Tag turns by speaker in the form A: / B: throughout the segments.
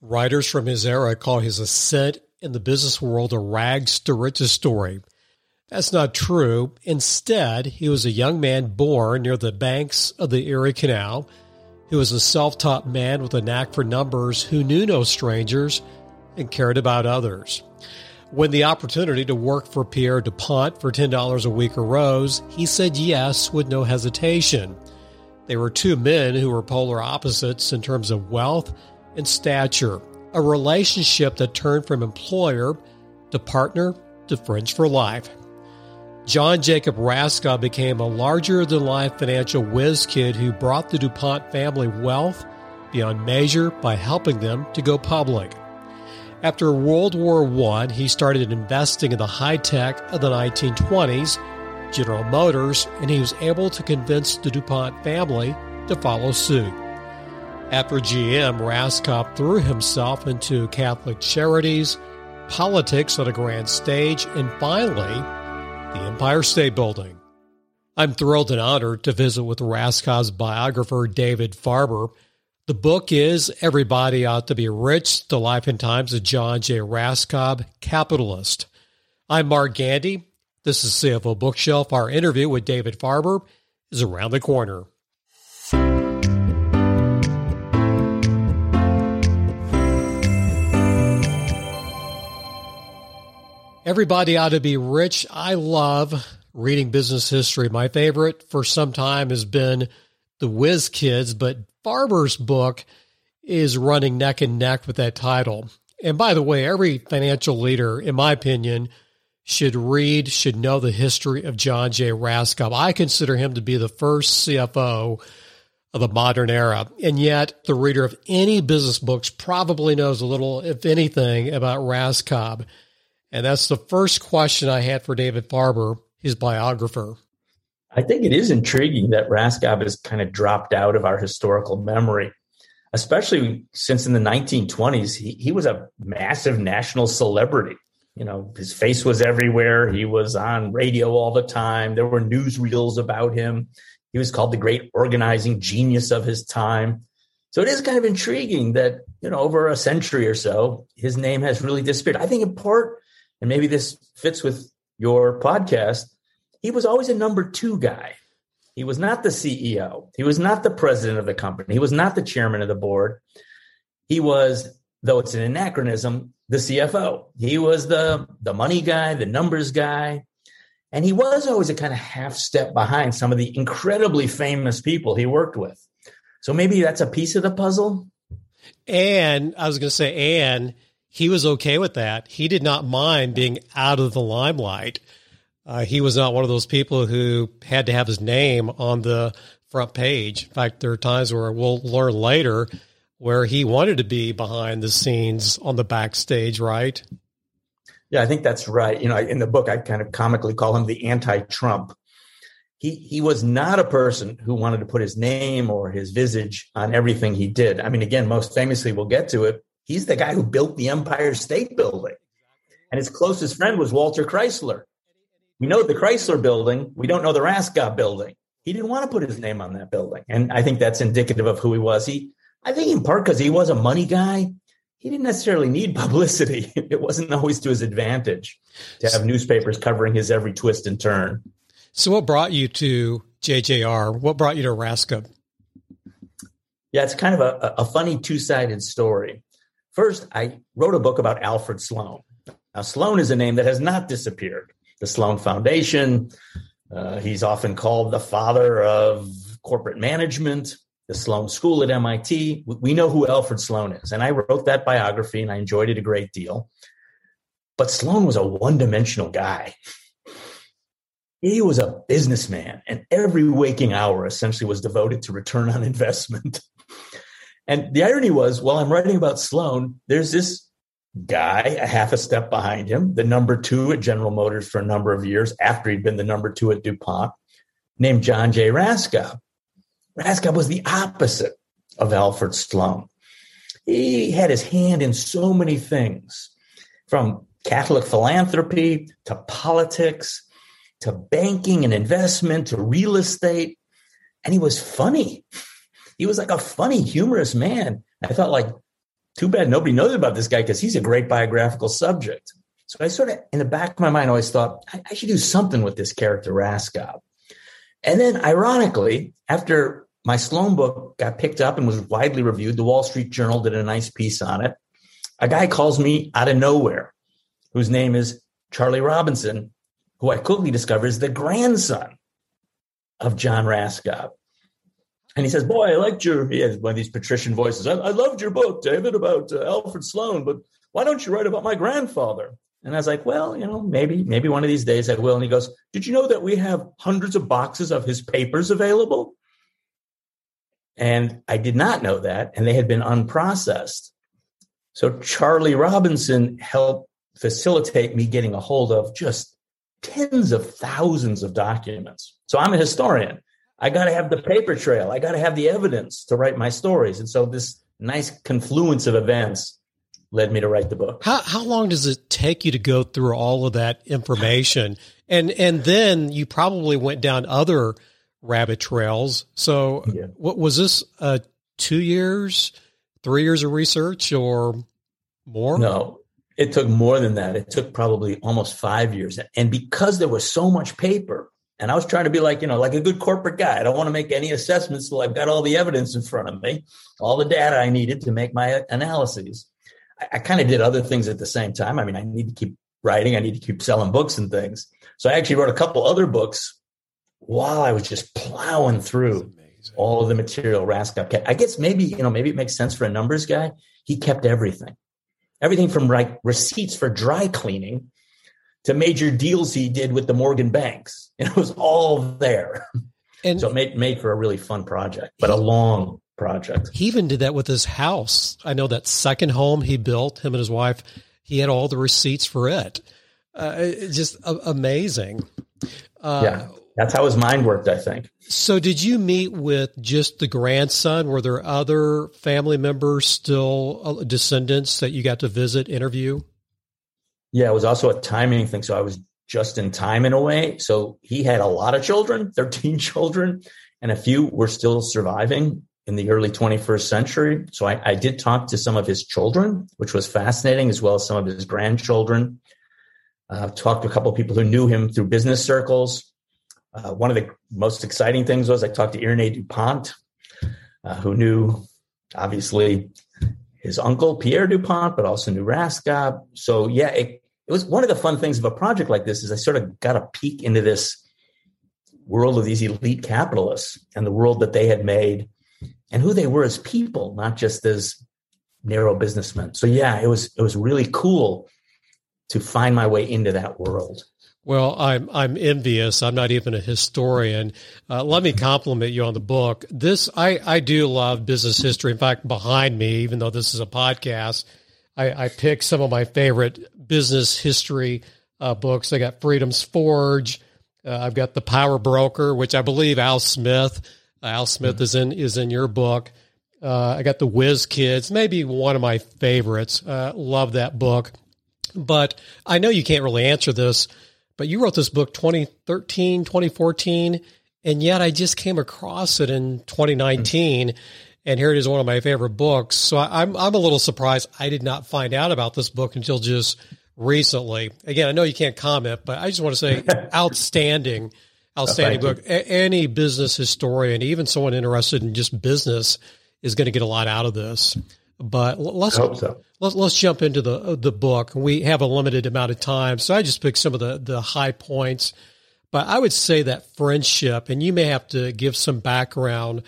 A: Writers from his era call his ascent in the business world a rags to riches story. That's not true. Instead, he was a young man born near the banks of the Erie Canal. He was a self taught man with a knack for numbers who knew no strangers and cared about others. When the opportunity to work for Pierre DuPont for $10 a week arose, he said yes with no hesitation. They were two men who were polar opposites in terms of wealth and stature, a relationship that turned from employer to partner to friends for life. John Jacob Raskob became a larger than life financial whiz kid who brought the DuPont family wealth beyond measure by helping them to go public. After World War I, he started investing in the high tech of the 1920s, General Motors, and he was able to convince the DuPont family to follow suit. After GM, Raskob threw himself into Catholic charities, politics on a grand stage, and finally, the Empire State Building. I'm thrilled and honored to visit with Raskob's biographer, David Farber. The book is Everybody Ought to Be Rich The Life and Times of John J. Raskob, Capitalist. I'm Mark Gandy. This is CFO Bookshelf. Our interview with David Farber is around the corner. Everybody ought to be rich. I love reading business history. My favorite for some time has been The Whiz Kids, but Farber's book is running neck and neck with that title. And by the way, every financial leader, in my opinion, should read, should know the history of John J. Raskob. I consider him to be the first CFO of the modern era. And yet, the reader of any business books probably knows a little, if anything, about Raskob. And that's the first question I had for David Farber, his biographer.
B: I think it is intriguing that Raskob has kind of dropped out of our historical memory, especially since in the 1920s, he, he was a massive national celebrity. You know, his face was everywhere. He was on radio all the time. There were newsreels about him. He was called the great organizing genius of his time. So it is kind of intriguing that, you know, over a century or so, his name has really disappeared. I think in part and maybe this fits with your podcast, he was always a number two guy. He was not the CEO. He was not the president of the company. He was not the chairman of the board. He was, though it's an anachronism, the CFO. He was the, the money guy, the numbers guy. And he was always a kind of half step behind some of the incredibly famous people he worked with. So maybe that's a piece of the puzzle.
A: And I was going to say, and he was okay with that. He did not mind being out of the limelight. Uh, he was not one of those people who had to have his name on the front page. In fact, there are times where we'll learn later where he wanted to be behind the scenes on the backstage, right?
B: Yeah, I think that's right. You know, in the book, I kind of comically call him the anti-Trump. He he was not a person who wanted to put his name or his visage on everything he did. I mean, again, most famously, we'll get to it. He's the guy who built the Empire State Building. And his closest friend was Walter Chrysler. We know the Chrysler building. We don't know the Raskob building. He didn't want to put his name on that building. And I think that's indicative of who he was. He, I think in part because he was a money guy, he didn't necessarily need publicity. It wasn't always to his advantage to have newspapers covering his every twist and turn.
A: So, what brought you to JJR? What brought you to Raskob?
B: Yeah, it's kind of a, a funny two sided story. First, I wrote a book about Alfred Sloan. Now, Sloan is a name that has not disappeared. The Sloan Foundation, uh, he's often called the father of corporate management, the Sloan School at MIT. We know who Alfred Sloan is. And I wrote that biography and I enjoyed it a great deal. But Sloan was a one dimensional guy. He was a businessman, and every waking hour essentially was devoted to return on investment. And the irony was, while I'm writing about Sloan, there's this guy a half a step behind him, the number two at General Motors for a number of years after he'd been the number two at DuPont, named John J. Raskob. Raskob was the opposite of Alfred Sloan. He had his hand in so many things, from Catholic philanthropy to politics to banking and investment to real estate. And he was funny he was like a funny, humorous man. I felt like too bad nobody knows about this guy because he's a great biographical subject. So I sort of, in the back of my mind, always thought I, I should do something with this character, Raskob. And then, ironically, after my Sloan book got picked up and was widely reviewed, the Wall Street Journal did a nice piece on it. A guy calls me out of nowhere, whose name is Charlie Robinson, who I quickly discover is the grandson of John Raskob. And he says, Boy, I liked your, he has one of these patrician voices. I, I loved your book, David, about uh, Alfred Sloan, but why don't you write about my grandfather? And I was like, well, you know, maybe, maybe one of these days I will. And he goes, did you know that we have hundreds of boxes of his papers available? And I did not know that. And they had been unprocessed. So Charlie Robinson helped facilitate me getting a hold of just tens of thousands of documents. So I'm a historian. I got to have the paper trail. I got to have the evidence to write my stories. And so this nice confluence of events led me to write the book.
A: How how long does it take you to go through all of that information? And and then you probably went down other rabbit trails. So yeah. what was this uh 2 years, 3 years of research or more?
B: No. It took more than that. It took probably almost 5 years. And because there was so much paper, and I was trying to be like, you know, like a good corporate guy. I don't want to make any assessments till I've got all the evidence in front of me, all the data I needed to make my analyses. I, I kind of did other things at the same time. I mean, I need to keep writing. I need to keep selling books and things. So I actually wrote a couple other books while I was just plowing through all of the material Raskob kept. I guess maybe, you know, maybe it makes sense for a numbers guy. He kept everything, everything from like receipts for dry cleaning to major deals he did with the Morgan banks. And It was all there. And so it made, made for a really fun project, but a long project.
A: He even did that with his house. I know that second home he built, him and his wife, he had all the receipts for it. Uh, just amazing.
B: Uh, yeah, that's how his mind worked, I think.
A: So, did you meet with just the grandson? Were there other family members, still uh, descendants that you got to visit, interview?
B: Yeah, it was also a timing thing. So, I was just in time in a way. So, he had a lot of children, 13 children, and a few were still surviving in the early 21st century. So I, I, did talk to some of his children, which was fascinating, as well as some of his grandchildren. Uh, talked to a couple of people who knew him through business circles. Uh, one of the most exciting things was I talked to Irene Dupont, uh, who knew obviously his uncle Pierre Dupont, but also knew Raskob. So yeah, it, it was one of the fun things of a project like this is I sort of got a peek into this world of these elite capitalists and the world that they had made and who they were as people, not just as narrow businessmen. So yeah, it was it was really cool to find my way into that world.
A: Well, I'm I'm envious. I'm not even a historian. Uh, let me compliment you on the book. This I I do love business history. In fact, behind me, even though this is a podcast, I, I picked some of my favorite business history uh, books. I got Freedom's Forge. Uh, I've got The Power Broker, which I believe Al Smith Al Smith mm-hmm. is in is in your book. Uh, I got the Whiz Kids, maybe one of my favorites. Uh, love that book. But I know you can't really answer this, but you wrote this book 2013, 2014, and yet I just came across it in 2019. Mm-hmm. And here it is, one of my favorite books. So I, I'm I'm a little surprised I did not find out about this book until just recently. Again, I know you can't comment, but I just want to say outstanding outstanding book. A- any business historian, even someone interested in just business, is going to get a lot out of this. But let's so. let's let's jump into the the book. We have a limited amount of time, so I just picked some of the the high points. But I would say that friendship, and you may have to give some background.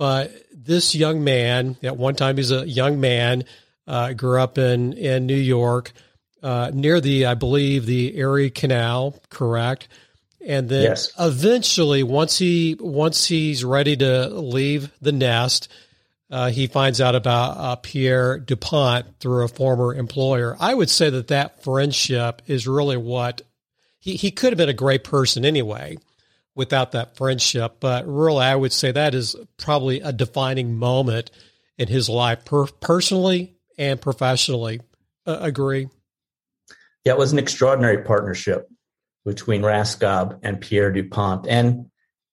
A: But this young man, at one time he's a young man, uh, grew up in in New York, uh, near the I believe the Erie Canal, correct? and then yes. eventually once he once he's ready to leave the nest uh, he finds out about uh, Pierre Dupont through a former employer. I would say that that friendship is really what he, he could have been a great person anyway without that friendship. But really, I would say that is probably a defining moment in his life, per- personally and professionally. Uh, agree?
B: Yeah, it was an extraordinary partnership between Raskob and Pierre Dupont. And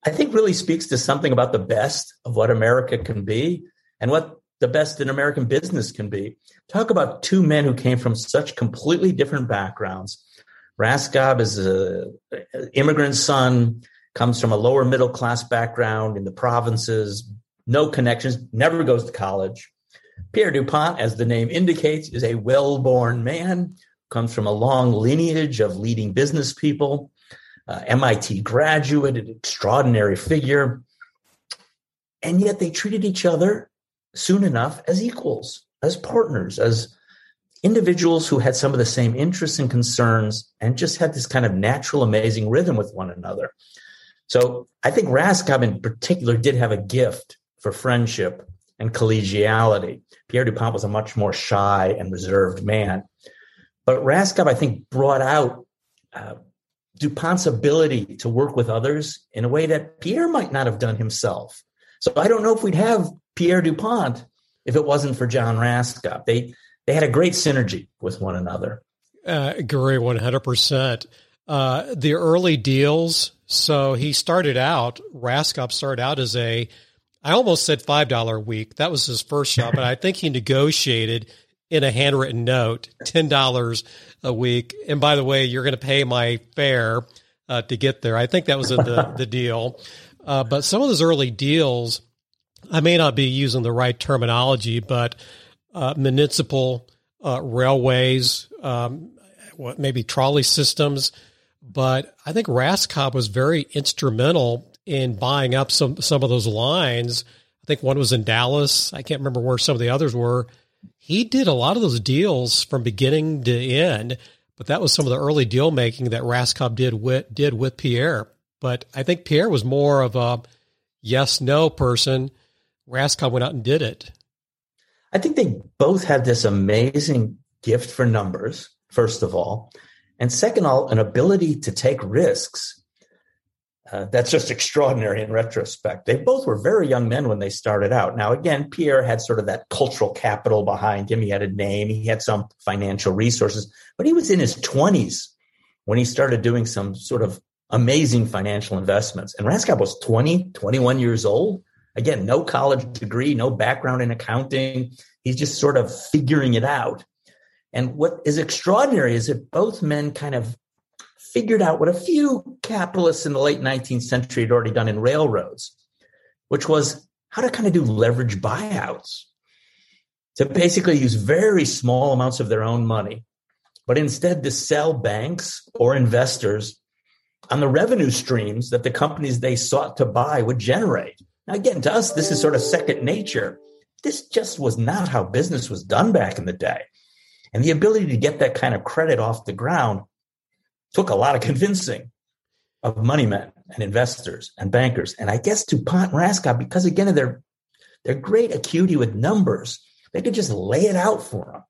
B: I think really speaks to something about the best of what America can be and what the best in American business can be. Talk about two men who came from such completely different backgrounds. Raskob is an immigrant son, comes from a lower middle class background in the provinces, no connections, never goes to college. Pierre DuPont, as the name indicates, is a well born man, comes from a long lineage of leading business people, uh, MIT graduate, an extraordinary figure. And yet they treated each other soon enough as equals, as partners, as individuals who had some of the same interests and concerns and just had this kind of natural, amazing rhythm with one another. So I think Raskob in particular did have a gift for friendship and collegiality. Pierre Dupont was a much more shy and reserved man. But Raskob, I think, brought out uh, DuPont's ability to work with others in a way that Pierre might not have done himself. So I don't know if we'd have Pierre DuPont if it wasn't for John Raskob. They they had a great synergy with one another.
A: Uh, agree one hundred percent. Uh, the early deals. So he started out. Raskob started out as a. I almost said five dollar a week. That was his first job, but I think he negotiated in a handwritten note ten dollars a week. And by the way, you're going to pay my fare uh, to get there. I think that was the the deal. Uh, but some of those early deals, I may not be using the right terminology, but uh, municipal uh, railways, um, what maybe trolley systems. But I think Raskob was very instrumental in buying up some some of those lines. I think one was in Dallas. I can't remember where some of the others were. He did a lot of those deals from beginning to end. But that was some of the early deal making that Raskob did with did with Pierre. But I think Pierre was more of a yes no person. Raskob went out and did it.
B: I think they both had this amazing gift for numbers, first of all. And second all, an ability to take risks. Uh, that's just extraordinary in retrospect. They both were very young men when they started out. Now, again, Pierre had sort of that cultural capital behind him. He had a name, he had some financial resources, but he was in his 20s when he started doing some sort of amazing financial investments. And Raskob was 20, 21 years old. Again, no college degree, no background in accounting. He's just sort of figuring it out. And what is extraordinary is that both men kind of figured out what a few capitalists in the late 19th century had already done in railroads, which was how to kind of do leverage buyouts. To basically use very small amounts of their own money, but instead to sell banks or investors on the revenue streams that the companies they sought to buy would generate. Now, again, to us, this is sort of second nature. This just was not how business was done back in the day. And the ability to get that kind of credit off the ground took a lot of convincing of money men and investors and bankers. And I guess DuPont and Raskob, because again of their, their great acuity with numbers, they could just lay it out for them.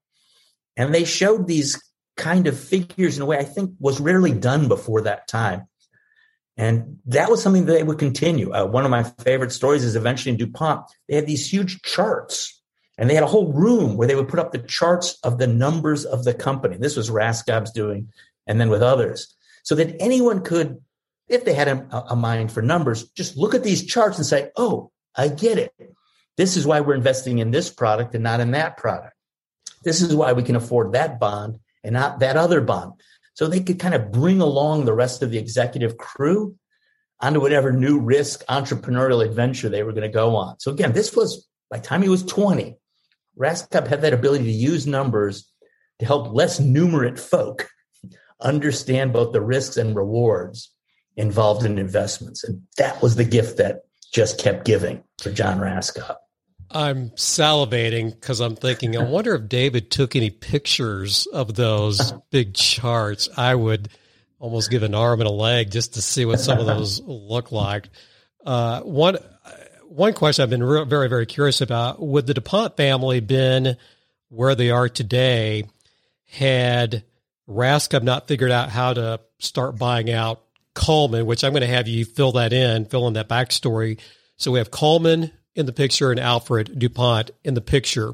B: And they showed these kind of figures in a way I think was rarely done before that time. And that was something that they would continue. Uh, one of my favorite stories is eventually in DuPont, they had these huge charts and they had a whole room where they would put up the charts of the numbers of the company. This was Raskob's doing, and then with others, so that anyone could, if they had a, a mind for numbers, just look at these charts and say, oh, I get it. This is why we're investing in this product and not in that product. This is why we can afford that bond and not that other bond so they could kind of bring along the rest of the executive crew onto whatever new risk entrepreneurial adventure they were going to go on. So again, this was by the time he was 20, Raskob had that ability to use numbers to help less numerate folk understand both the risks and rewards involved in investments. And that was the gift that just kept giving for John Raskob.
A: I'm salivating because I'm thinking, I wonder if David took any pictures of those big charts. I would almost give an arm and a leg just to see what some of those look like. Uh, one one question I've been re- very very curious about: Would the Dupont family been where they are today had Raskob not figured out how to start buying out Coleman? Which I'm going to have you fill that in, fill in that backstory. So we have Coleman, in the picture and Alfred DuPont in the picture.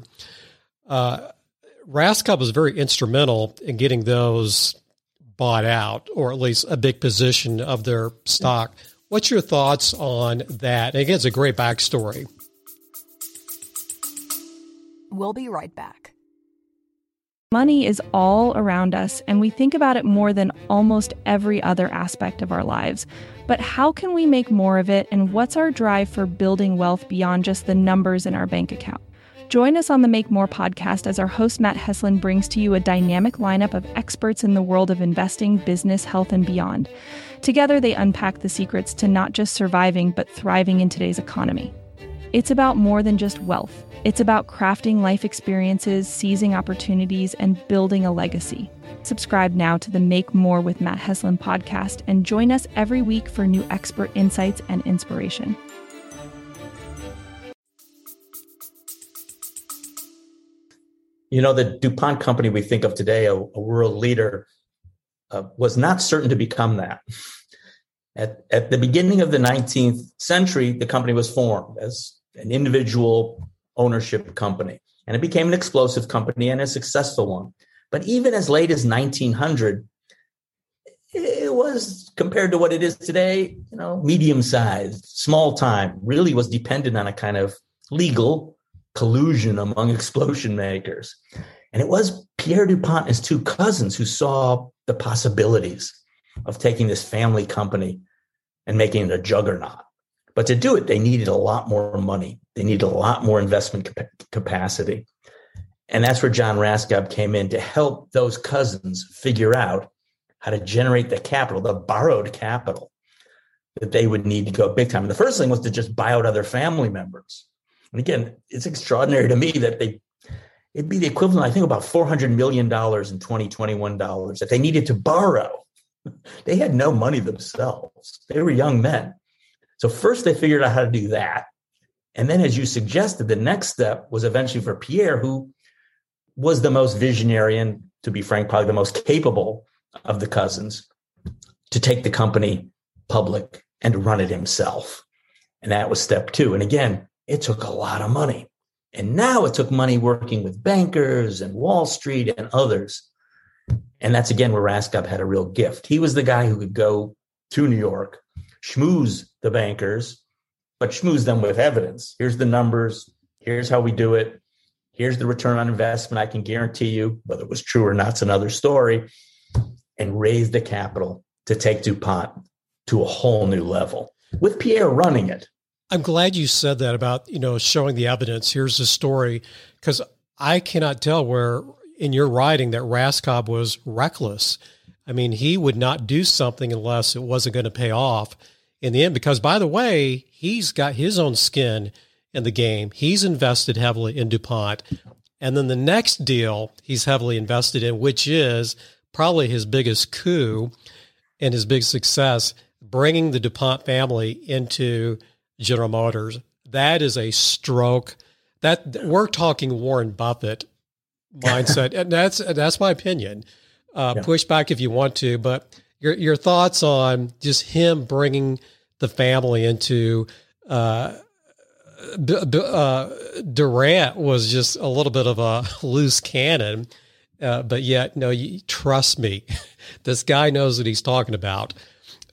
A: Uh, was very instrumental in getting those bought out, or at least a big position of their stock. What's your thoughts on that? And again, it's a great backstory.
C: We'll be right back.
D: Money is all around us, and we think about it more than almost every other aspect of our lives. But how can we make more of it, and what's our drive for building wealth beyond just the numbers in our bank account? Join us on the Make More podcast as our host Matt Heslin brings to you a dynamic lineup of experts in the world of investing, business, health, and beyond. Together, they unpack the secrets to not just surviving, but thriving in today's economy. It's about more than just wealth. It's about crafting life experiences, seizing opportunities, and building a legacy. Subscribe now to the Make More with Matt Heslin podcast and join us every week for new expert insights and inspiration.
B: You know, the DuPont company we think of today, a, a world leader, uh, was not certain to become that. At, at the beginning of the 19th century, the company was formed as an individual ownership company. And it became an explosive company and a successful one. But even as late as 1900, it was compared to what it is today, you know, medium sized, small time, really was dependent on a kind of legal collusion among explosion makers. And it was Pierre DuPont and his two cousins who saw the possibilities of taking this family company and making it a juggernaut. But to do it, they needed a lot more money. They needed a lot more investment capacity. And that's where John Raskob came in to help those cousins figure out how to generate the capital, the borrowed capital that they would need to go big time. And the first thing was to just buy out other family members. And again, it's extraordinary to me that they it'd be the equivalent, I think, about $400 million in 2021 dollars that they needed to borrow. They had no money themselves. They were young men. So first they figured out how to do that. And then, as you suggested, the next step was eventually for Pierre, who was the most visionary and, to be frank, probably the most capable of the cousins, to take the company public and run it himself. And that was step two. And again, it took a lot of money. And now it took money working with bankers and Wall Street and others. And that's again where Raskob had a real gift. He was the guy who could go to New York, schmooze the bankers, but schmooze them with evidence. Here's the numbers. Here's how we do it. Here's the return on investment. I can guarantee you, whether it was true or not, it's another story. And raise the capital to take DuPont to a whole new level with Pierre running it.
A: I'm glad you said that about, you know, showing the evidence. Here's the story. Because I cannot tell where in your writing that Raskob was reckless. I mean, he would not do something unless it wasn't going to pay off in the end. Because, by the way, he's got his own skin in the game. He's invested heavily in DuPont. And then the next deal he's heavily invested in, which is probably his biggest coup and his big success, bringing the DuPont family into General Motors. That is a stroke. That we're talking Warren Buffett mindset, and that's that's my opinion. Uh, yeah. Push back if you want to, but your your thoughts on just him bringing the family into uh, uh, Durant was just a little bit of a loose cannon, uh, but yet no, you, trust me, this guy knows what he's talking about.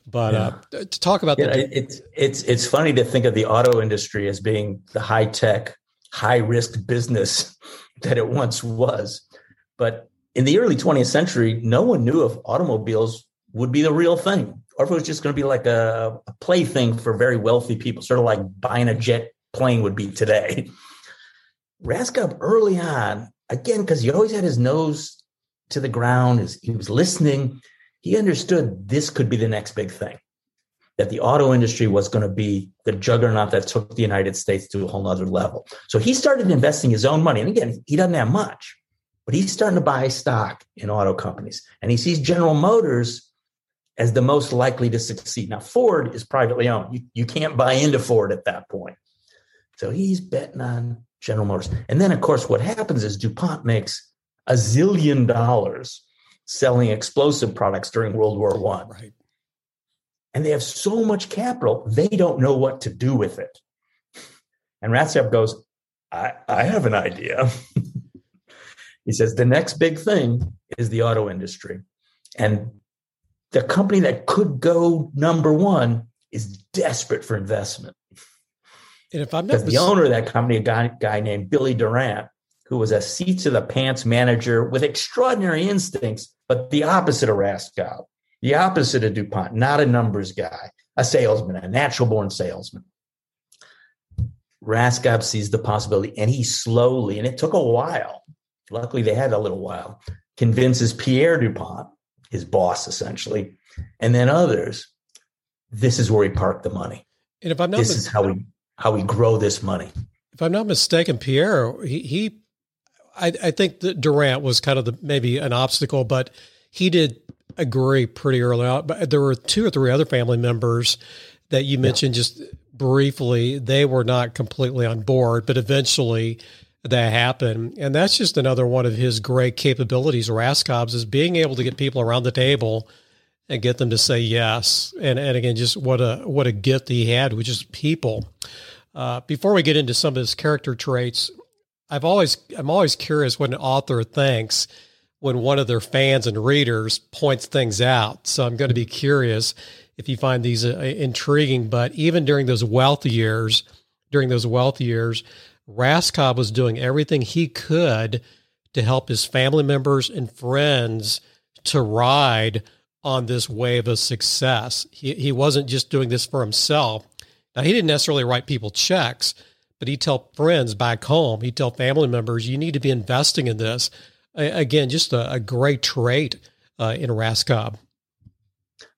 A: But uh, to talk about
B: yeah, the, it's it's it's funny to think of the auto industry as being the high tech, high risk business that it once was, but in the early 20th century, no one knew if automobiles would be the real thing or if it was just going to be like a, a plaything for very wealthy people, sort of like buying a jet plane would be today. Raskob early on, again, because he always had his nose to the ground, he was listening, he understood this could be the next big thing. That the auto industry was going to be the juggernaut that took the United States to a whole nother level. So he started investing his own money. And again, he doesn't have much, but he's starting to buy stock in auto companies. And he sees General Motors as the most likely to succeed. Now, Ford is privately owned. You, you can't buy into Ford at that point. So he's betting on General Motors. And then, of course, what happens is DuPont makes a zillion dollars selling explosive products during World War One.
A: Right.
B: And they have so much capital, they don't know what to do with it. And Raskob goes, I, I have an idea. he says, the next big thing is the auto industry. And the company that could go number one is desperate for investment.
A: And if I'm not
B: the owner of that company, a guy, guy named Billy Durant, who was a seats of the pants manager with extraordinary instincts, but the opposite of Raskob, the opposite of DuPont, not a numbers guy, a salesman, a natural born salesman. Raskob sees the possibility and he slowly, and it took a while, luckily they had a little while, convinces Pierre DuPont, his boss essentially, and then others, this is where we park the money.
A: And if I'm not
B: this mis- is how we how we grow this money.
A: If I'm not mistaken, Pierre, he, he I, I think that Durant was kind of the maybe an obstacle, but he did agree pretty early on. But there were two or three other family members that you mentioned yeah. just briefly. They were not completely on board, but eventually that happened. And that's just another one of his great capabilities, Raskob's, is being able to get people around the table and get them to say yes. And and again, just what a what a gift he had, which is people. Uh, before we get into some of his character traits, I've always I'm always curious what an author thinks when one of their fans and readers points things out. So I'm going to be curious if you find these uh, intriguing. But even during those wealth years, during those wealth years, Raskob was doing everything he could to help his family members and friends to ride on this wave of success. He, he wasn't just doing this for himself. Now, he didn't necessarily write people checks, but he'd tell friends back home, he'd tell family members, you need to be investing in this. Again, just a, a great trait uh, in Raskob.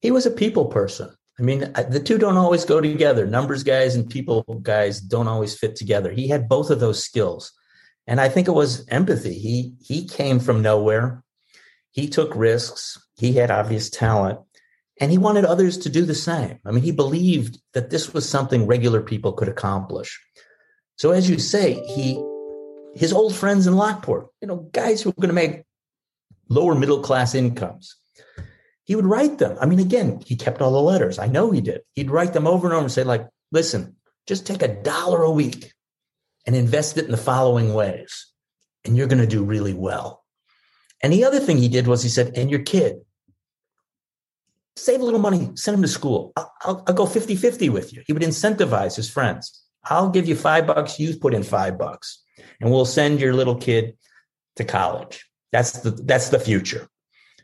B: He was a people person. I mean, the two don't always go together. Numbers guys and people guys don't always fit together. He had both of those skills. And I think it was empathy. He he came from nowhere. He took risks he had obvious talent and he wanted others to do the same. I mean, he believed that this was something regular people could accomplish. So, as you say, he his old friends in Lockport, you know, guys who were going to make lower middle class incomes, he would write them. I mean, again, he kept all the letters. I know he did. He'd write them over and over and say, like, listen, just take a dollar a week and invest it in the following ways, and you're going to do really well. And the other thing he did was he said, and your kid, save a little money, send him to school. I'll, I'll, I'll go 50 50 with you. He would incentivize his friends. I'll give you five bucks, you put in five bucks, and we'll send your little kid to college. That's the, that's the future.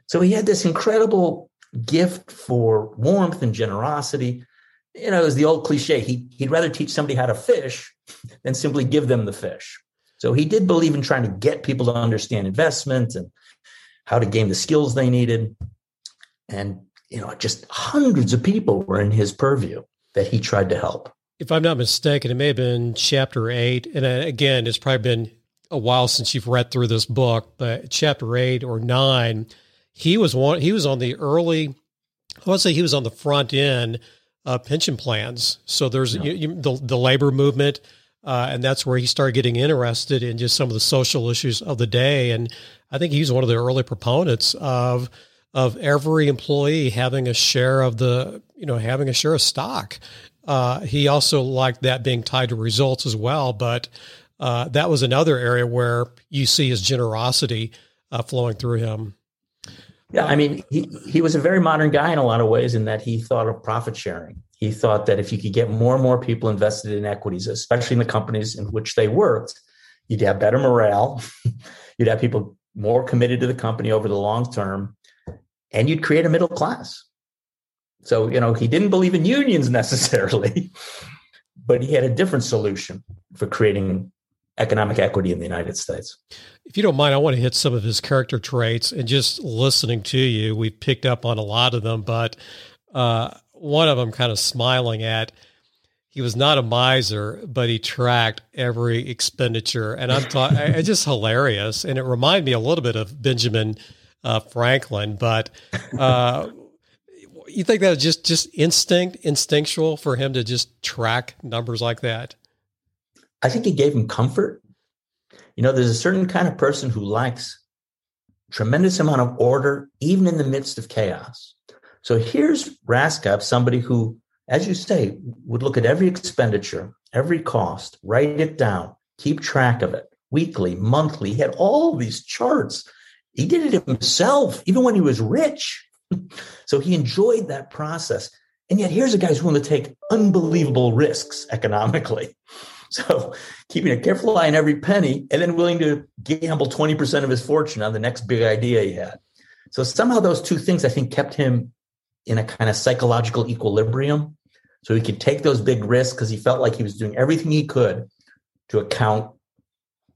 B: So he had this incredible gift for warmth and generosity. You know, it was the old cliche. He, he'd rather teach somebody how to fish than simply give them the fish. So he did believe in trying to get people to understand investment and how to gain the skills they needed. And, you know, just hundreds of people were in his purview that he tried to help.
A: If I'm not mistaken, it may have been chapter eight. And uh, again, it's probably been a while since you've read through this book, but chapter eight or nine, he was one, he was on the early, I would say he was on the front end of pension plans. So there's yeah. you, you, the, the labor movement, uh, and that's where he started getting interested in just some of the social issues of the day. And I think he's one of the early proponents of of every employee having a share of the you know having a share of stock. Uh, he also liked that being tied to results as well, but uh, that was another area where you see his generosity uh, flowing through him.
B: Yeah, I mean, he, he was a very modern guy in a lot of ways in that he thought of profit sharing. He thought that if you could get more and more people invested in equities, especially in the companies in which they worked, you'd have better morale. you'd have people more committed to the company over the long term, and you'd create a middle class. So, you know, he didn't believe in unions necessarily, but he had a different solution for creating economic equity in the United States.
A: If you don't mind, I want to hit some of his character traits and just listening to you, we've picked up on a lot of them, but uh, one of them kind of smiling at he was not a miser, but he tracked every expenditure, and I'm talking. it's just hilarious, and it reminded me a little bit of Benjamin uh, Franklin. But uh, you think that was just just instinct, instinctual for him to just track numbers like that?
B: I think it gave him comfort. You know, there's a certain kind of person who likes tremendous amount of order, even in the midst of chaos. So here's Raskob, somebody who as you say, would look at every expenditure, every cost, write it down, keep track of it weekly, monthly. He had all these charts. He did it himself, even when he was rich. So he enjoyed that process. And yet, here's a guy who's willing to take unbelievable risks economically. So keeping a careful eye on every penny and then willing to gamble 20% of his fortune on the next big idea he had. So somehow those two things I think kept him in a kind of psychological equilibrium. So he could take those big risks because he felt like he was doing everything he could to account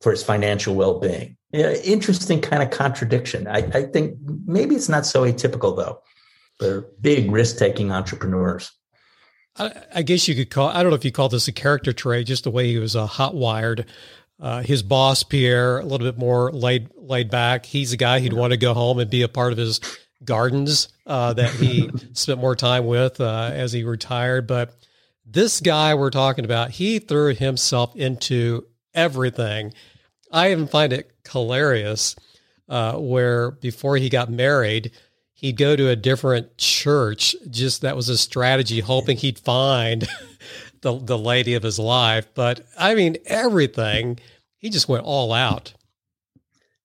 B: for his financial well-being. Yeah, interesting kind of contradiction. I, I think maybe it's not so atypical though. They're big risk-taking entrepreneurs.
A: I, I, guess you could call. I don't know if you call this a character trait, just the way he was uh, hot wired. Uh, his boss Pierre, a little bit more laid laid back. He's a guy who'd want to go home and be a part of his gardens uh, that he spent more time with uh, as he retired. But this guy we're talking about, he threw himself into everything. I even find it hilarious uh, where before he got married, he'd go to a different church. Just that was a strategy, hoping he'd find the the lady of his life. But I mean, everything he just went all out.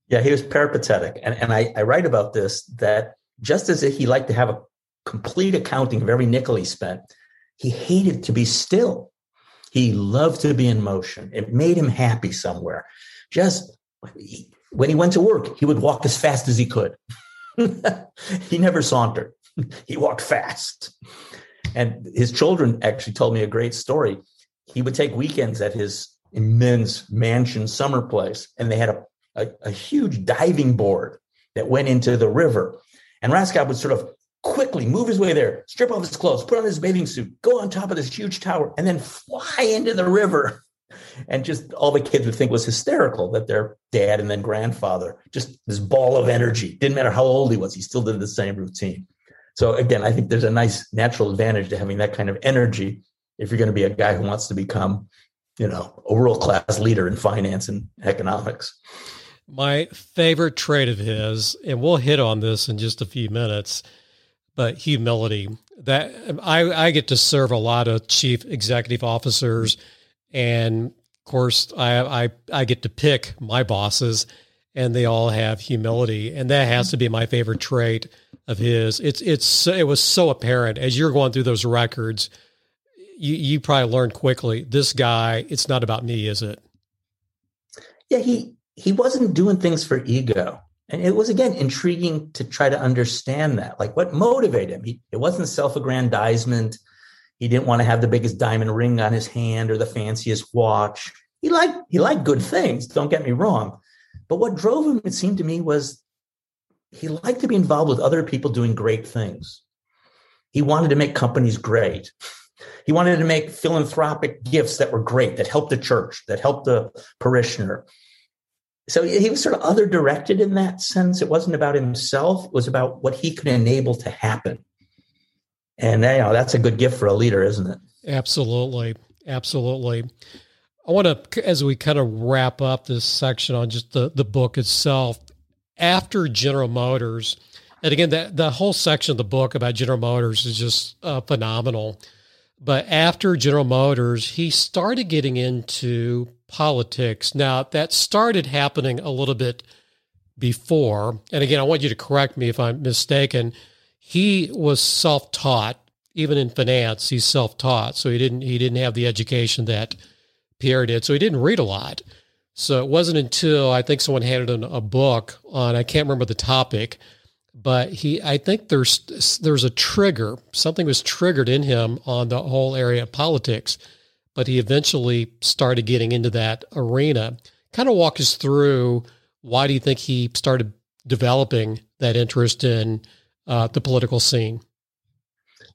B: Yeah, he was peripatetic, and and I, I write about this that just as he liked to have a complete accounting of every nickel he spent, he hated to be still. He loved to be in motion. It made him happy somewhere. Just when he went to work, he would walk as fast as he could. he never sauntered. he walked fast. And his children actually told me a great story. He would take weekends at his immense mansion summer place, and they had a, a, a huge diving board that went into the river. And Raskob would sort of quickly move his way there, strip off his clothes, put on his bathing suit, go on top of this huge tower, and then fly into the river. And just all the kids would think was hysterical that their dad and then grandfather, just this ball of energy, didn't matter how old he was, he still did the same routine. So again, I think there's a nice natural advantage to having that kind of energy if you're going to be a guy who wants to become, you know, a world class leader in finance and economics.
A: My favorite trait of his, and we'll hit on this in just a few minutes, but humility. That I, I get to serve a lot of chief executive officers, and course, I, I I get to pick my bosses, and they all have humility, and that has to be my favorite trait of his. It's it's it was so apparent as you're going through those records. You you probably learned quickly. This guy, it's not about me, is it?
B: Yeah, he he wasn't doing things for ego. And it was again intriguing to try to understand that. Like what motivated him? He, it wasn't self-aggrandizement. He didn't want to have the biggest diamond ring on his hand or the fanciest watch. He liked he liked good things, don't get me wrong. But what drove him, it seemed to me, was he liked to be involved with other people doing great things. He wanted to make companies great. He wanted to make philanthropic gifts that were great, that helped the church, that helped the parishioner so he was sort of other directed in that sense. It wasn't about himself, it was about what he could enable to happen. And you know, that's a good gift for a leader, isn't it?
A: Absolutely. Absolutely. I want to, as we kind of wrap up this section on just the, the book itself, after General Motors, and again, the, the whole section of the book about General Motors is just uh, phenomenal. But after General Motors, he started getting into politics. Now, that started happening a little bit before. And again, I want you to correct me if I'm mistaken. He was self-taught, even in finance, he's self-taught. So he didn't he didn't have the education that Pierre did. So he didn't read a lot. So it wasn't until I think someone handed him a book on I can't remember the topic, but he I think there's there's a trigger. Something was triggered in him on the whole area of politics but he eventually started getting into that arena. Kind of walk us through why do you think he started developing that interest in uh, the political scene?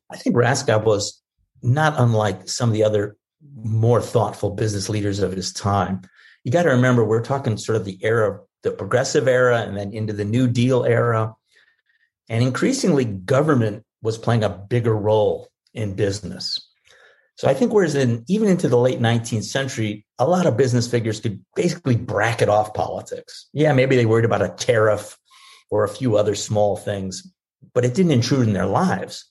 B: I think Raskob was not unlike some of the other more thoughtful business leaders of his time. You got to remember, we're talking sort of the era, the progressive era, and then into the New Deal era. And increasingly, government was playing a bigger role in business. So I think whereas in even into the late 19th century, a lot of business figures could basically bracket off politics. Yeah, maybe they worried about a tariff or a few other small things, but it didn't intrude in their lives.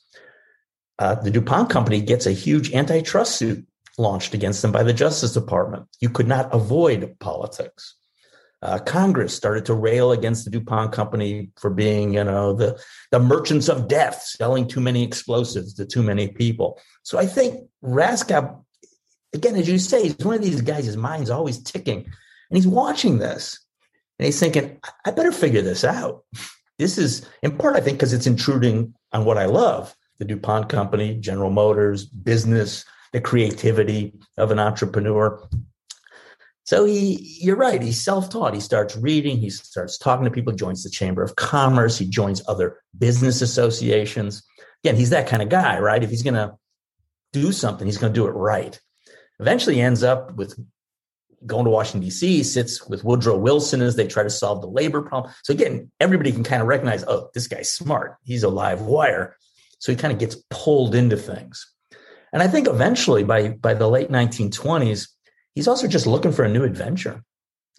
B: Uh, the DuPont company gets a huge antitrust suit launched against them by the Justice Department. You could not avoid politics uh, Congress started to rail against the DuPont company for being, you know, the, the merchants of death, selling too many explosives to too many people. So I think Raskob, again, as you say, he's one of these guys, his mind's always ticking. And he's watching this and he's thinking, I better figure this out. This is in part, I think, because it's intruding on what I love the DuPont company, General Motors, business, the creativity of an entrepreneur. So he, you're right. He's self-taught. He starts reading. He starts talking to people. Joins the Chamber of Commerce. He joins other business associations. Again, he's that kind of guy, right? If he's going to do something, he's going to do it right. Eventually, ends up with going to Washington D.C. Sits with Woodrow Wilson as they try to solve the labor problem. So again, everybody can kind of recognize, oh, this guy's smart. He's a live wire. So he kind of gets pulled into things. And I think eventually, by by the late 1920s, he's also just looking for a new adventure.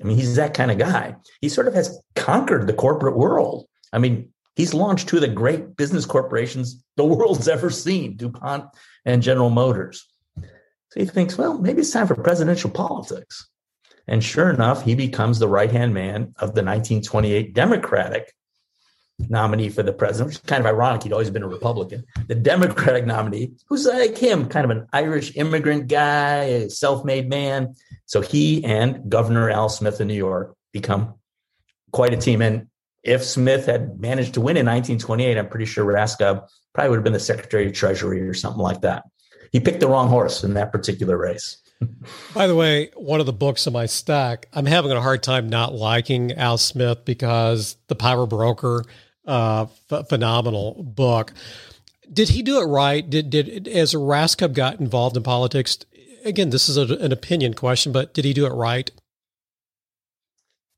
B: I mean, he's that kind of guy. He sort of has conquered the corporate world. I mean, he's launched two of the great business corporations the world's ever seen DuPont and General Motors. So he thinks, well, maybe it's time for presidential politics. And sure enough, he becomes the right hand man of the 1928 Democratic nominee for the president, which is kind of ironic. He'd always been a Republican. The Democratic nominee, who's like him, kind of an Irish immigrant guy, a self made man. So he and Governor Al Smith in New York become quite a team. And if Smith had managed to win in 1928, I'm pretty sure Raskob probably would have been the Secretary of Treasury or something like that. He picked the wrong horse in that particular race.
A: By the way, one of the books in my stack, I'm having a hard time not liking Al Smith because The Power Broker uh, phenomenal book. Did he do it right? Did did as Raskob got involved in politics? Again, this is a, an opinion question, but did he do it right?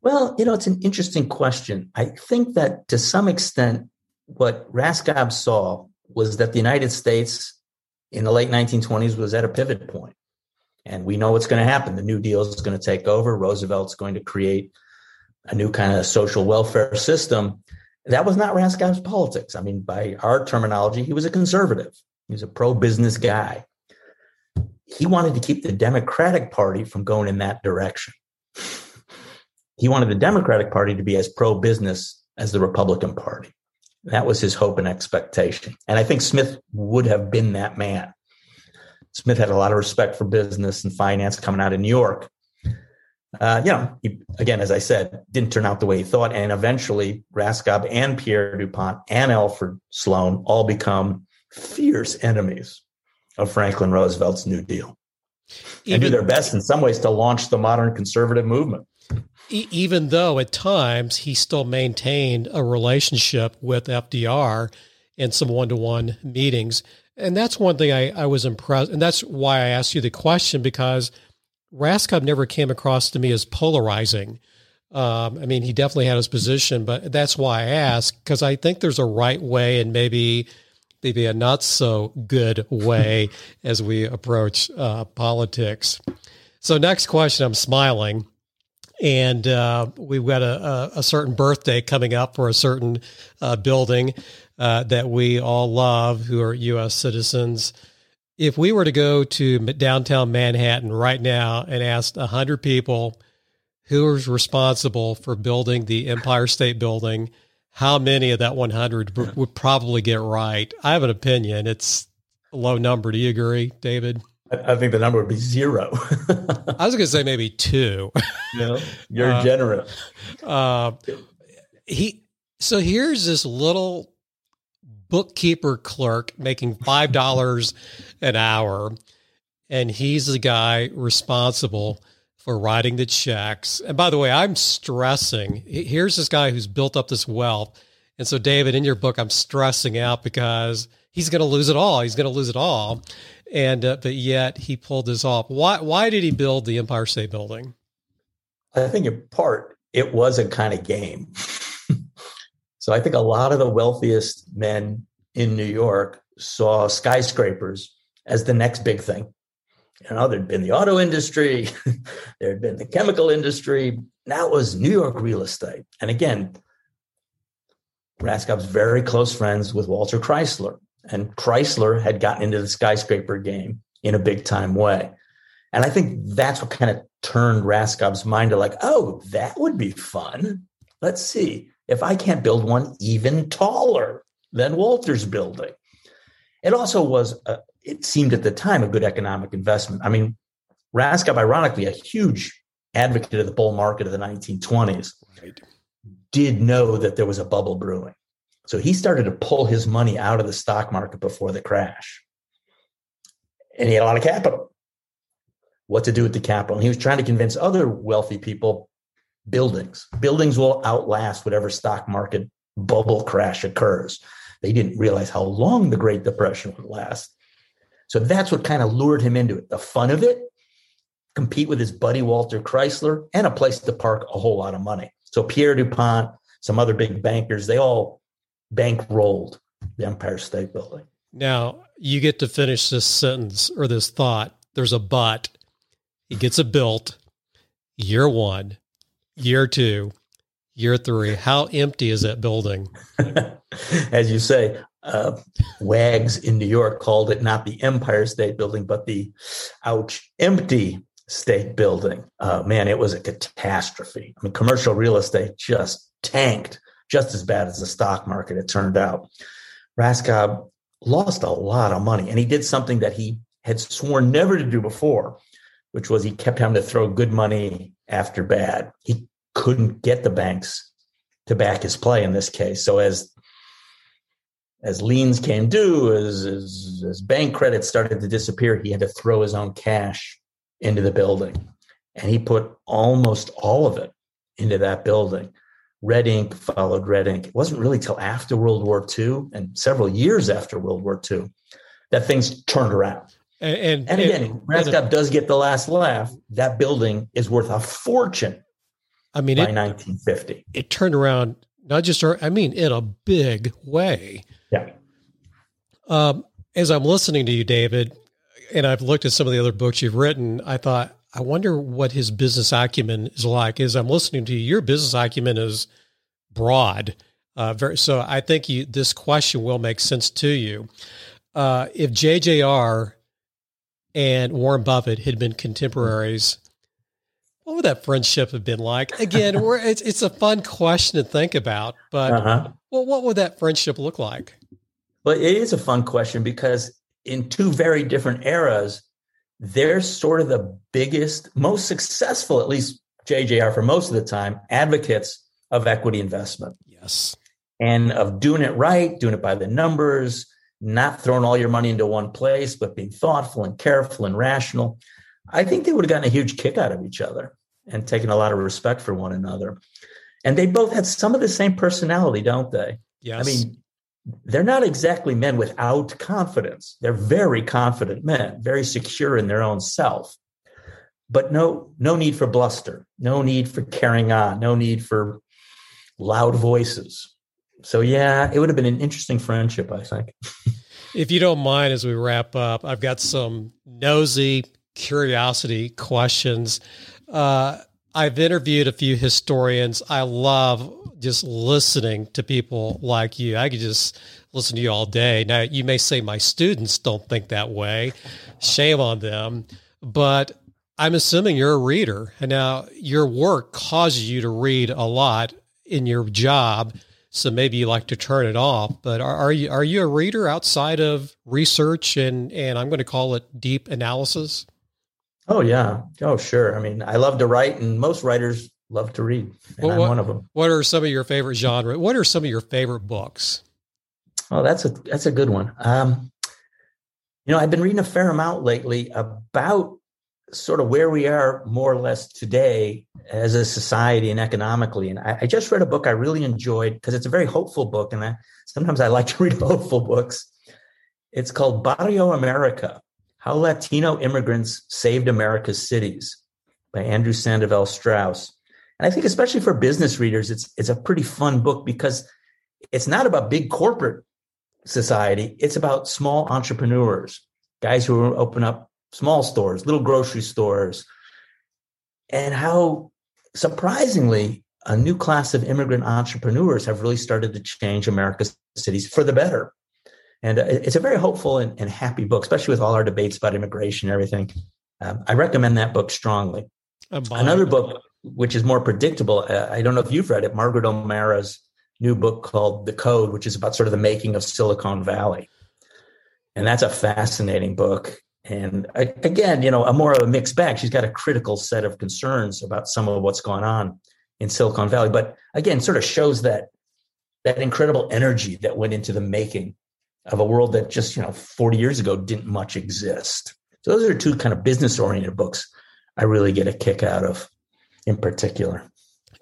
B: Well, you know, it's an interesting question. I think that to some extent, what Raskob saw was that the United States in the late 1920s was at a pivot point. And we know what's going to happen. The New Deal is going to take over. Roosevelt's going to create a new kind of social welfare system. That was not Raskob's politics. I mean, by our terminology, he was a conservative. He was a pro-business guy. He wanted to keep the Democratic Party from going in that direction. He wanted the Democratic Party to be as pro-business as the Republican Party. That was his hope and expectation. And I think Smith would have been that man. Smith had a lot of respect for business and finance coming out of New York uh, you know, he, again, as I said, didn't turn out the way he thought. And eventually, Raskob and Pierre DuPont and Alfred Sloan all become fierce enemies of Franklin Roosevelt's New Deal even, and do their best in some ways to launch the modern conservative movement.
A: Even though at times he still maintained a relationship with FDR in some one to one meetings. And that's one thing I, I was impressed. And that's why I asked you the question because – Raskob never came across to me as polarizing. Um, I mean, he definitely had his position, but that's why I ask because I think there's a right way and maybe maybe a not so good way as we approach uh, politics. So, next question, I'm smiling, and uh, we've got a, a, a, certain birthday coming up for a certain uh, building uh, that we all love, who are U.S. citizens if we were to go to downtown Manhattan right now and ask 100 people who is responsible for building the Empire State Building, how many of that 100 yeah. would probably get right? I have an opinion. It's a low number. Do you agree, David?
B: I think the number would be zero.
A: I was going to say maybe two.
B: No, you're uh, generous.
A: Uh, he. So here's this little bookkeeper clerk making five dollars an hour, and he's the guy responsible for writing the checks. And by the way, I'm stressing. Here's this guy who's built up this wealth, and so David, in your book, I'm stressing out because he's going to lose it all. He's going to lose it all, and uh, but yet he pulled this off. Why? Why did he build the Empire State Building?
B: I think in part it was a kind of game. So I think a lot of the wealthiest men in New York saw skyscrapers as the next big thing. You know, there'd been the auto industry, there'd been the chemical industry. Now was New York real estate. And again, Raskob's very close friends with Walter Chrysler. And Chrysler had gotten into the skyscraper game in a big time way. And I think that's what kind of turned Raskob's mind to like, oh, that would be fun. Let's see if I can't build one even taller than Walter's building? It also was, a, it seemed at the time, a good economic investment. I mean, Raskob, ironically, a huge advocate of the bull market of the 1920s, right. did know that there was a bubble brewing. So he started to pull his money out of the stock market before the crash. And he had a lot of capital. What to do with the capital? And he was trying to convince other wealthy people buildings. Buildings will outlast whatever stock market bubble crash occurs. They didn't realize how long the Great Depression would last. So that's what kind of lured him into it. The fun of it, compete with his buddy Walter Chrysler, and a place to park a whole lot of money. So Pierre DuPont, some other big bankers, they all bankrolled the Empire State Building.
A: Now you get to finish this sentence or this thought. There's a but. He gets it built. Year one, year two, year three. How empty is that building?
B: As you say, uh, wags in New York called it not the Empire State Building, but the ouch, empty state building. Uh, man, it was a catastrophe. I mean, commercial real estate just tanked just as bad as the stock market, it turned out. Raskob lost a lot of money, and he did something that he had sworn never to do before, which was he kept having to throw good money after bad. He couldn't get the banks to back his play in this case. So as as liens came due, as, as, as bank credit started to disappear, he had to throw his own cash into the building. And he put almost all of it into that building. Red ink followed red ink. It wasn't really till after World War II and several years after World War II that things turned around. And, and, and again, Raskob does get the last laugh. That building is worth a fortune. I mean, by it, 1950,
A: it turned around not just, I mean, in a big way.
B: Yeah.
A: Um, as I'm listening to you, David, and I've looked at some of the other books you've written, I thought, I wonder what his business acumen is like. As I'm listening to you, your business acumen is broad. Uh, very, so I think you, this question will make sense to you. Uh, if JJR and Warren Buffett had been contemporaries, what would that friendship have been like? Again, it's it's a fun question to think about, but uh-huh. well, what would that friendship look like?
B: Well, it is a fun question because in two very different eras, they're sort of the biggest, most successful, at least JJR for most of the time, advocates of equity investment.
A: Yes.
B: And of doing it right, doing it by the numbers, not throwing all your money into one place, but being thoughtful and careful and rational. I think they would have gotten a huge kick out of each other and taken a lot of respect for one another. And they both had some of the same personality, don't they?
A: Yes.
B: I mean, they're not exactly men without confidence. They're very confident men, very secure in their own self. But no, no need for bluster, no need for carrying on, no need for loud voices. So yeah, it would have been an interesting friendship, I think.
A: if you don't mind, as we wrap up, I've got some nosy curiosity questions. Uh, I've interviewed a few historians. I love just listening to people like you. I could just listen to you all day. Now, you may say my students don't think that way. Shame on them. But I'm assuming you're a reader. And now your work causes you to read a lot in your job. So maybe you like to turn it off. But are, are you are you a reader outside of research and, and I'm going to call it deep analysis?
B: Oh yeah. Oh sure. I mean, I love to write, and most writers love to read, and well,
A: I'm
B: one of them.
A: What are some of your favorite genre? What are some of your favorite books?
B: Oh, that's a that's a good one. Um, you know, I've been reading a fair amount lately about sort of where we are more or less today as a society and economically. And I, I just read a book I really enjoyed because it's a very hopeful book, and I, sometimes I like to read hopeful books. It's called Barrio America how Latino Immigrants Saved America's Cities by Andrew Sandoval Strausz. And I think especially for business readers, it's it's a pretty fun book because it's not about big corporate society. It's about small entrepreneurs, guys who open up small stores, little grocery stores, and how surprisingly a new class of immigrant entrepreneurs have really started to change America's cities for the better. And uh, it's a very hopeful and, and, happy book, especially with all our debates about immigration and everything. Um, I recommend that book strongly. Another book, which is more predictable, uh, I don't know if you've read it, Margaret O'Mara's new book called The Code, which is about sort of the making of Silicon Valley. And that's a fascinating book. And again, you know, a more of a mixed bag. She's got a critical set of concerns about some of what's going on in Silicon Valley, but again, sort of shows that that incredible energy that went into the making of a world that just you know 40 years ago didn't much exist. So those are two kind of business oriented books I really get a kick out of, in particular.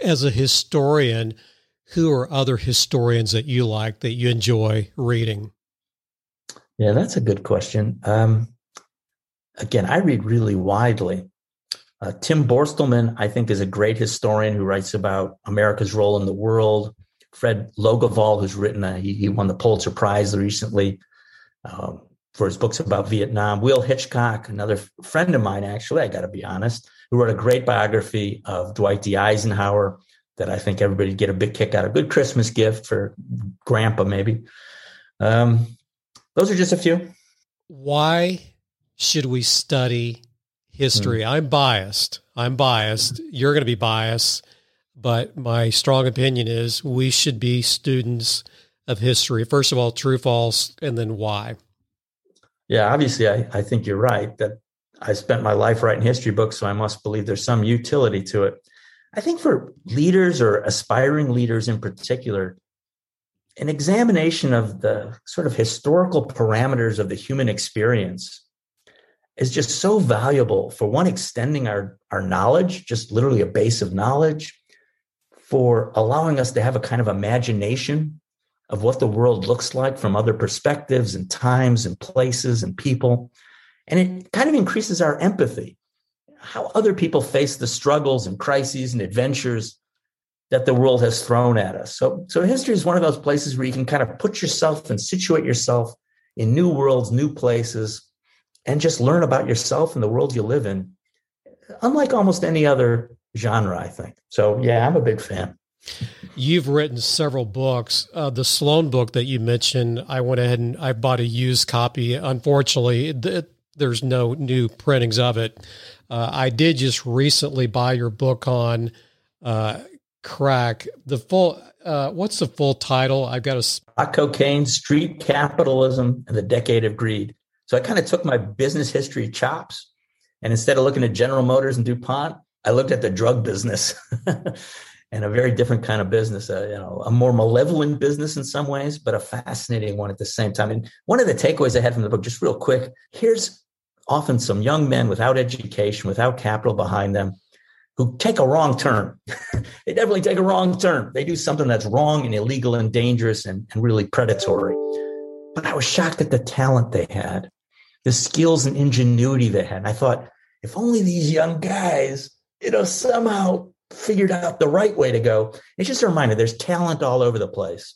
A: As a historian, who are other historians that you like that you enjoy reading?
B: Yeah, that's a good question. Um, again, I read really widely. Uh, Tim Borstelmann, I think, is a great historian who writes about America's role in the world. Fred Logevall, who's written, a, he, he, won the Pulitzer Prize recently um, for his books about Vietnam. Will Hitchcock, another friend of mine, actually, I got to be honest, who wrote a great biography of Dwight D. Eisenhower that I think everybody get a big kick out of. Good Christmas gift for Grandpa, maybe. Um, those are just a few.
A: Why should we study history? Hmm. I'm biased. I'm biased. You're going to be biased. But my strong opinion is we should be students of history. First of all, true, false, and then why.
B: Yeah, obviously, I, I think you're right that I spent my life writing history books, so I must believe there's some utility to it. I think for leaders or aspiring leaders in particular, an examination of the sort of historical parameters of the human experience is just so valuable for one extending our our knowledge just literally a base of knowledge for allowing us to have a kind of imagination of what the world looks like from other perspectives and times and places and people and it kind of increases our empathy how other people face the struggles and crises and adventures that the world has thrown at us. So, so history is one of those places where you can kind of put yourself and situate yourself in new worlds, new places, and just learn about yourself and the world you live in, unlike almost any other genre, I think. So, yeah, I'm a big fan.
A: You've written several books. Uh, the Sloan book that you mentioned, I went ahead and I bought a used copy. Unfortunately, there's no new printings of it. Uh, I did just recently buy your book on uh, crack. The full, uh, what's the full title? I've got a
B: cocaine, street capitalism, and the decade of greed. So I kind of took my business history chops, and instead of looking at General Motors and DuPont, I looked at the drug business. and a very different kind of business, uh, you know, a more malevolent business in some ways, but a fascinating one at the same time. And one of the takeaways I had from the book, just real quick, here's often some young men without education, without capital behind them, who take a wrong turn. they definitely take a wrong turn. They do something that's wrong and illegal and dangerous and, and really predatory. But I was shocked at the talent they had, the skills and ingenuity they had. And I thought, if only these young guys, you know, somehow figured out the right way to go. It's just a reminder there's talent all over the place.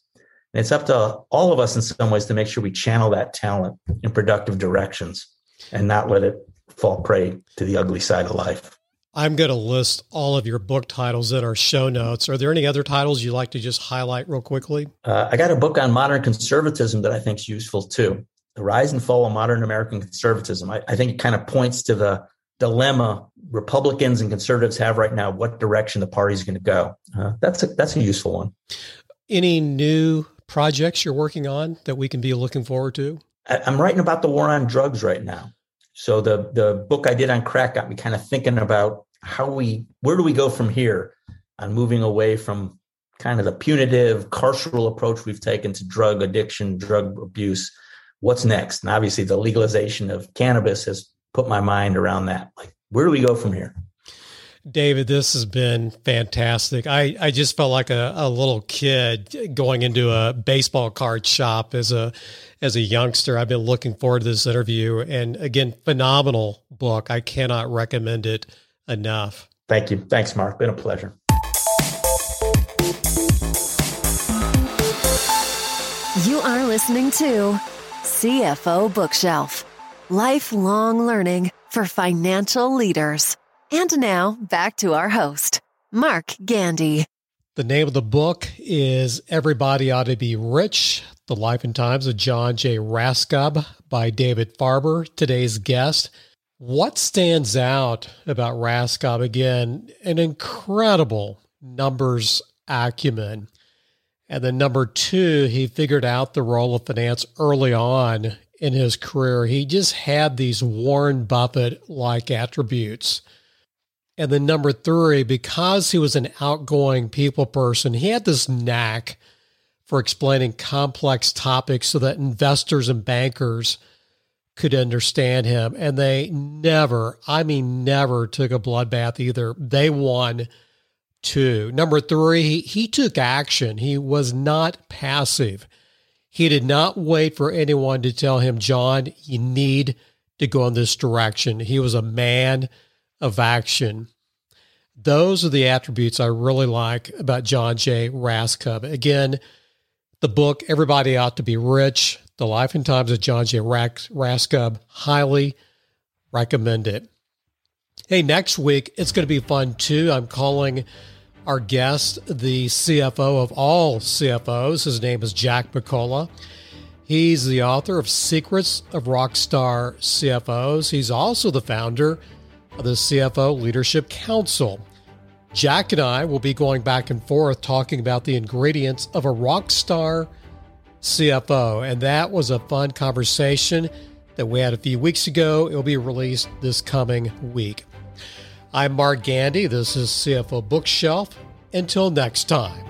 B: And it's up to all of us in some ways to make sure we channel that talent in productive directions and not let it fall prey to the ugly side of life.
A: I'm going to list all of your book titles in our show notes. Are there any other titles you'd like to just highlight real quickly?
B: Uh, I got a book on modern conservatism that I think is useful too. The Rise and Fall of Modern American Conservatism. I, I think it kind of points to the dilemma Republicans and conservatives have right now, what direction the party is going to go. Uh, that's a, that's a useful one.
A: Any new projects you're working on that we can be looking forward to?
B: I, I'm writing about the war on drugs right now. So the the book I did on crack got me kind of thinking about how we where do we go from here on moving away from kind of the punitive carceral approach we've taken to drug addiction, drug abuse. What's next? And obviously the legalization of cannabis has put my mind around that. Like where do we go from here?
A: David, this has been fantastic. I, I just felt like a, a little kid going into a baseball card shop as a as a youngster. I've been looking forward to this interview, and again, phenomenal book. I cannot recommend it enough.
B: Thank you. Thanks, Mark. Been a pleasure.
C: You are listening to CFO Bookshelf Lifelong Learning for Financial Leaders. And now back to our host, Mark Gandy.
A: The name of the book is Everybody Ought to Be Rich The Life and Times of John J. Raskob by David Farber. Today's guest. What stands out about Raskob? Again, an incredible numbers acumen. And then number two, he figured out the role of finance early on in his career. He just had these Warren Buffett like attributes. And then number three, because he was an outgoing people person, he had this knack for explaining complex topics so that investors and bankers could understand him. And they never, I mean, never took a bloodbath either. They won two. Number three, he took action. He was not passive. He did not wait for anyone to tell him, John, you need to go in this direction. He was a man of action. Those are the attributes I really like about John J. Raskob. Again, the book, Everybody Ought to Be Rich, The Life and Times of John J. Raskob, highly recommend it. Hey, next week, it's going to be fun too. I'm calling our guest the CFO of all CFOs. His name is Jack McCullough. He's the author of Secrets of Rockstar CFOs. He's also the founder of the CFO Leadership Council. Jack and I will be going back and forth talking about the ingredients of a rock star CFO. And that was a fun conversation that we had a few weeks ago. It will be released this coming week. I'm Mark Gandy. This is CFO Bookshelf. Until next time.